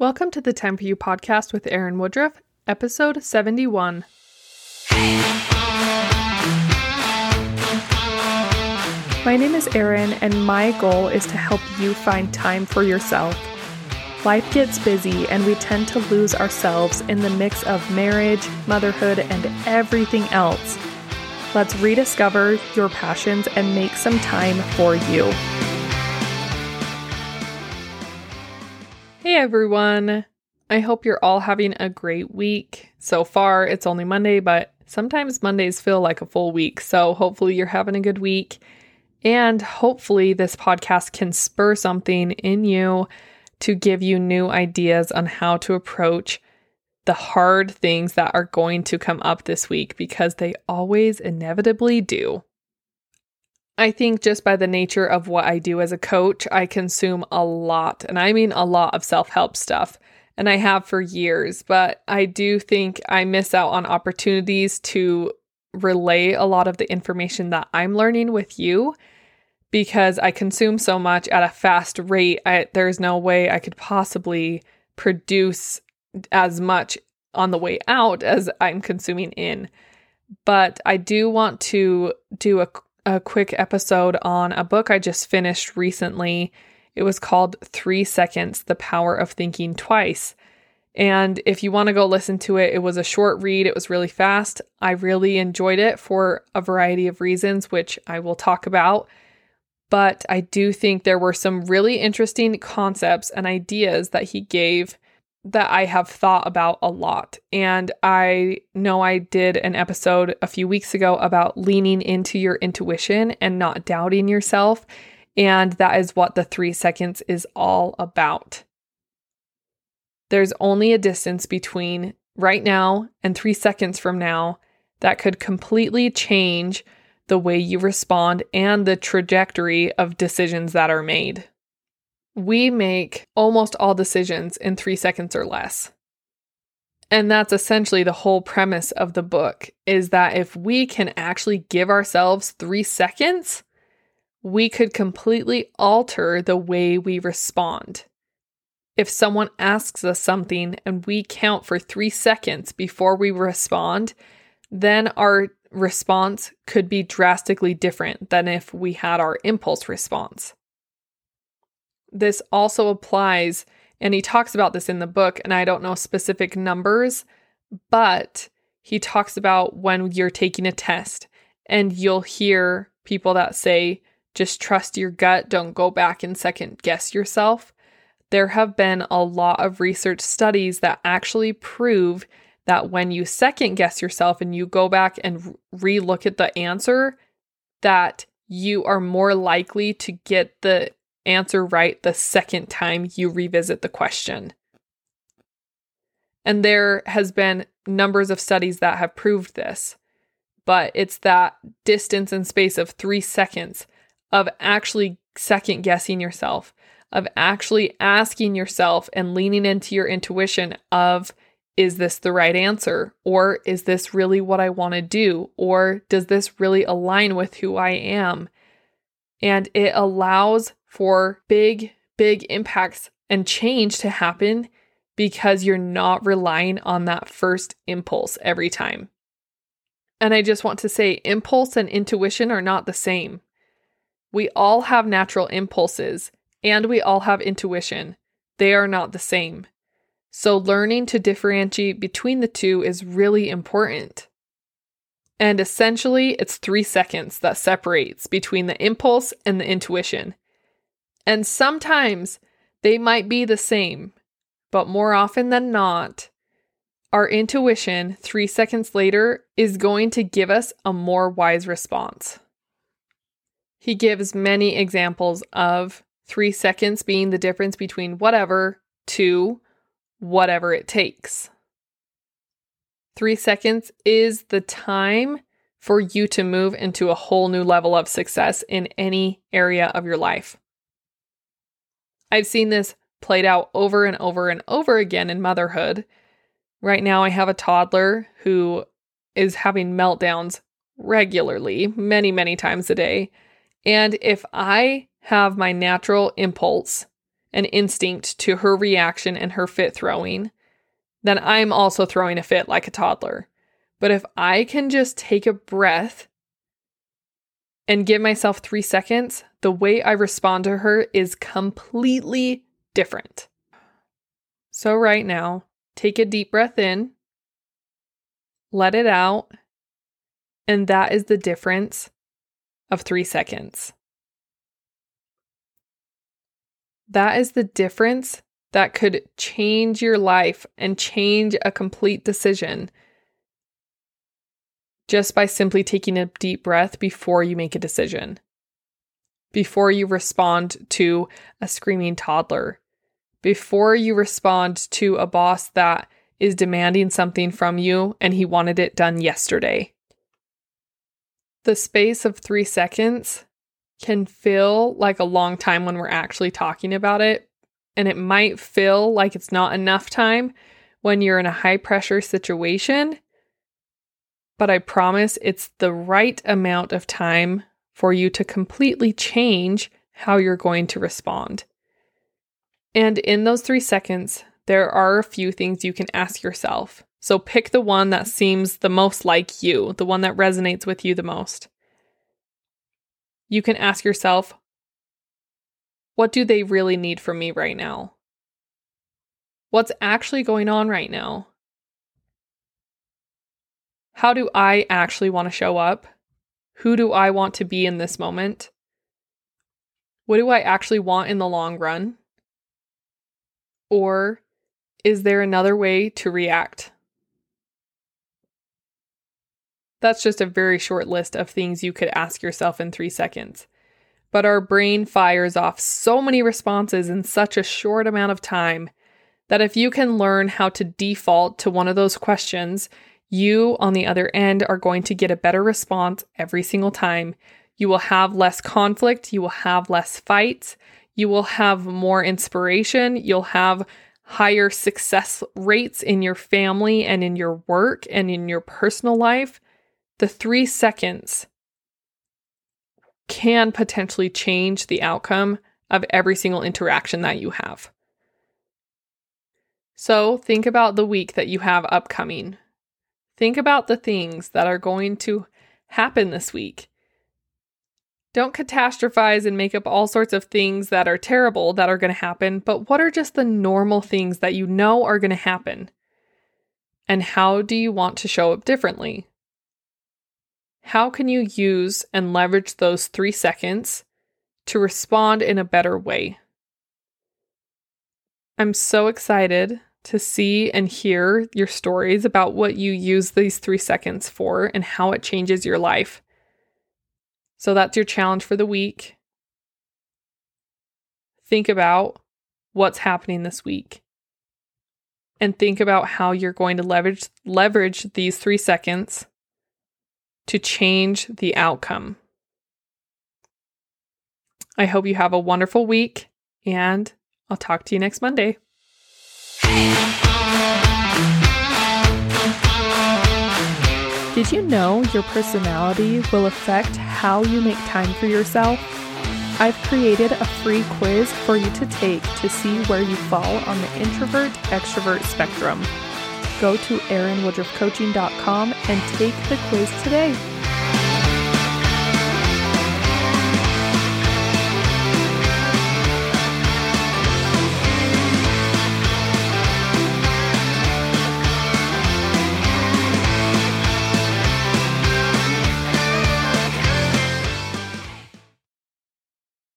Welcome to the Time for You podcast with Erin Woodruff, episode 71. My name is Erin, and my goal is to help you find time for yourself. Life gets busy, and we tend to lose ourselves in the mix of marriage, motherhood, and everything else. Let's rediscover your passions and make some time for you. Hey everyone! I hope you're all having a great week. So far, it's only Monday, but sometimes Mondays feel like a full week. So hopefully, you're having a good week. And hopefully, this podcast can spur something in you to give you new ideas on how to approach the hard things that are going to come up this week because they always inevitably do. I think just by the nature of what I do as a coach, I consume a lot, and I mean a lot of self help stuff. And I have for years, but I do think I miss out on opportunities to relay a lot of the information that I'm learning with you because I consume so much at a fast rate. I, there's no way I could possibly produce as much on the way out as I'm consuming in. But I do want to do a a quick episode on a book I just finished recently. It was called Three Seconds The Power of Thinking Twice. And if you want to go listen to it, it was a short read, it was really fast. I really enjoyed it for a variety of reasons, which I will talk about. But I do think there were some really interesting concepts and ideas that he gave that I have thought about a lot. And I know I did an episode a few weeks ago about leaning into your intuition and not doubting yourself. And that is what the three seconds is all about. There's only a distance between right now and three seconds from now that could completely change the way you respond and the trajectory of decisions that are made we make almost all decisions in three seconds or less. And that's essentially the whole premise of the book is that if we can actually give ourselves three seconds, we could completely alter the way we respond. If someone asks us something and we count for three seconds before we respond, then our response could be drastically different than if we had our impulse response this also applies, and he talks about this in the book, and I don't know specific numbers, but he talks about when you're taking a test and you'll hear people that say, just trust your gut, don't go back and second guess yourself. There have been a lot of research studies that actually prove that when you second guess yourself and you go back and re look at the answer, that you are more likely to get the answer right the second time you revisit the question. And there has been numbers of studies that have proved this. But it's that distance and space of 3 seconds of actually second guessing yourself, of actually asking yourself and leaning into your intuition of is this the right answer? Or is this really what I want to do? Or does this really align with who I am? And it allows for big, big impacts and change to happen because you're not relying on that first impulse every time. And I just want to say impulse and intuition are not the same. We all have natural impulses and we all have intuition. They are not the same. So, learning to differentiate between the two is really important. And essentially, it's three seconds that separates between the impulse and the intuition. And sometimes they might be the same, but more often than not, our intuition three seconds later is going to give us a more wise response. He gives many examples of three seconds being the difference between whatever to whatever it takes. Three seconds is the time for you to move into a whole new level of success in any area of your life. I've seen this played out over and over and over again in motherhood. Right now, I have a toddler who is having meltdowns regularly, many, many times a day. And if I have my natural impulse and instinct to her reaction and her fit throwing, then I'm also throwing a fit like a toddler. But if I can just take a breath and give myself three seconds, the way I respond to her is completely different. So, right now, take a deep breath in, let it out, and that is the difference of three seconds. That is the difference that could change your life and change a complete decision just by simply taking a deep breath before you make a decision, before you respond to a screaming toddler, before you respond to a boss that is demanding something from you and he wanted it done yesterday. The space of three seconds can feel like a long time when we're actually talking about it. And it might feel like it's not enough time when you're in a high pressure situation. But I promise it's the right amount of time for you to completely change how you're going to respond. And in those three seconds, there are a few things you can ask yourself. So pick the one that seems the most like you, the one that resonates with you the most you can ask yourself, what do they really need from me right now? What's actually going on right now? How do I actually want to show up? Who do I want to be in this moment? What do I actually want in the long run? Or is there another way to react? That's just a very short list of things you could ask yourself in three seconds. But our brain fires off so many responses in such a short amount of time that if you can learn how to default to one of those questions, you on the other end are going to get a better response every single time. You will have less conflict, you will have less fights, you will have more inspiration, you'll have higher success rates in your family and in your work and in your personal life the three seconds can potentially change the outcome of every single interaction that you have. So think about the week that you have upcoming. Think about the things that are going to happen this week. Don't catastrophize and make up all sorts of things that are terrible that are going to happen, but what are just the normal things that you know are going to happen? And how do you want to show up differently? How can you use and leverage those three seconds to respond in a better way? I'm so excited to see and hear your stories about what you use these three seconds for and how it changes your life. So that's your challenge for the week. Think about what's happening this week and think about how you're going to leverage leverage these 3 seconds to change the outcome. I hope you have a wonderful week, and I'll talk to you next Monday. Did you know your personality will affect how you make time for yourself? I've created a free quiz for you to take to see where you fall on the introvert extrovert spectrum go to erinwoodruffcoaching.com and take the quiz today.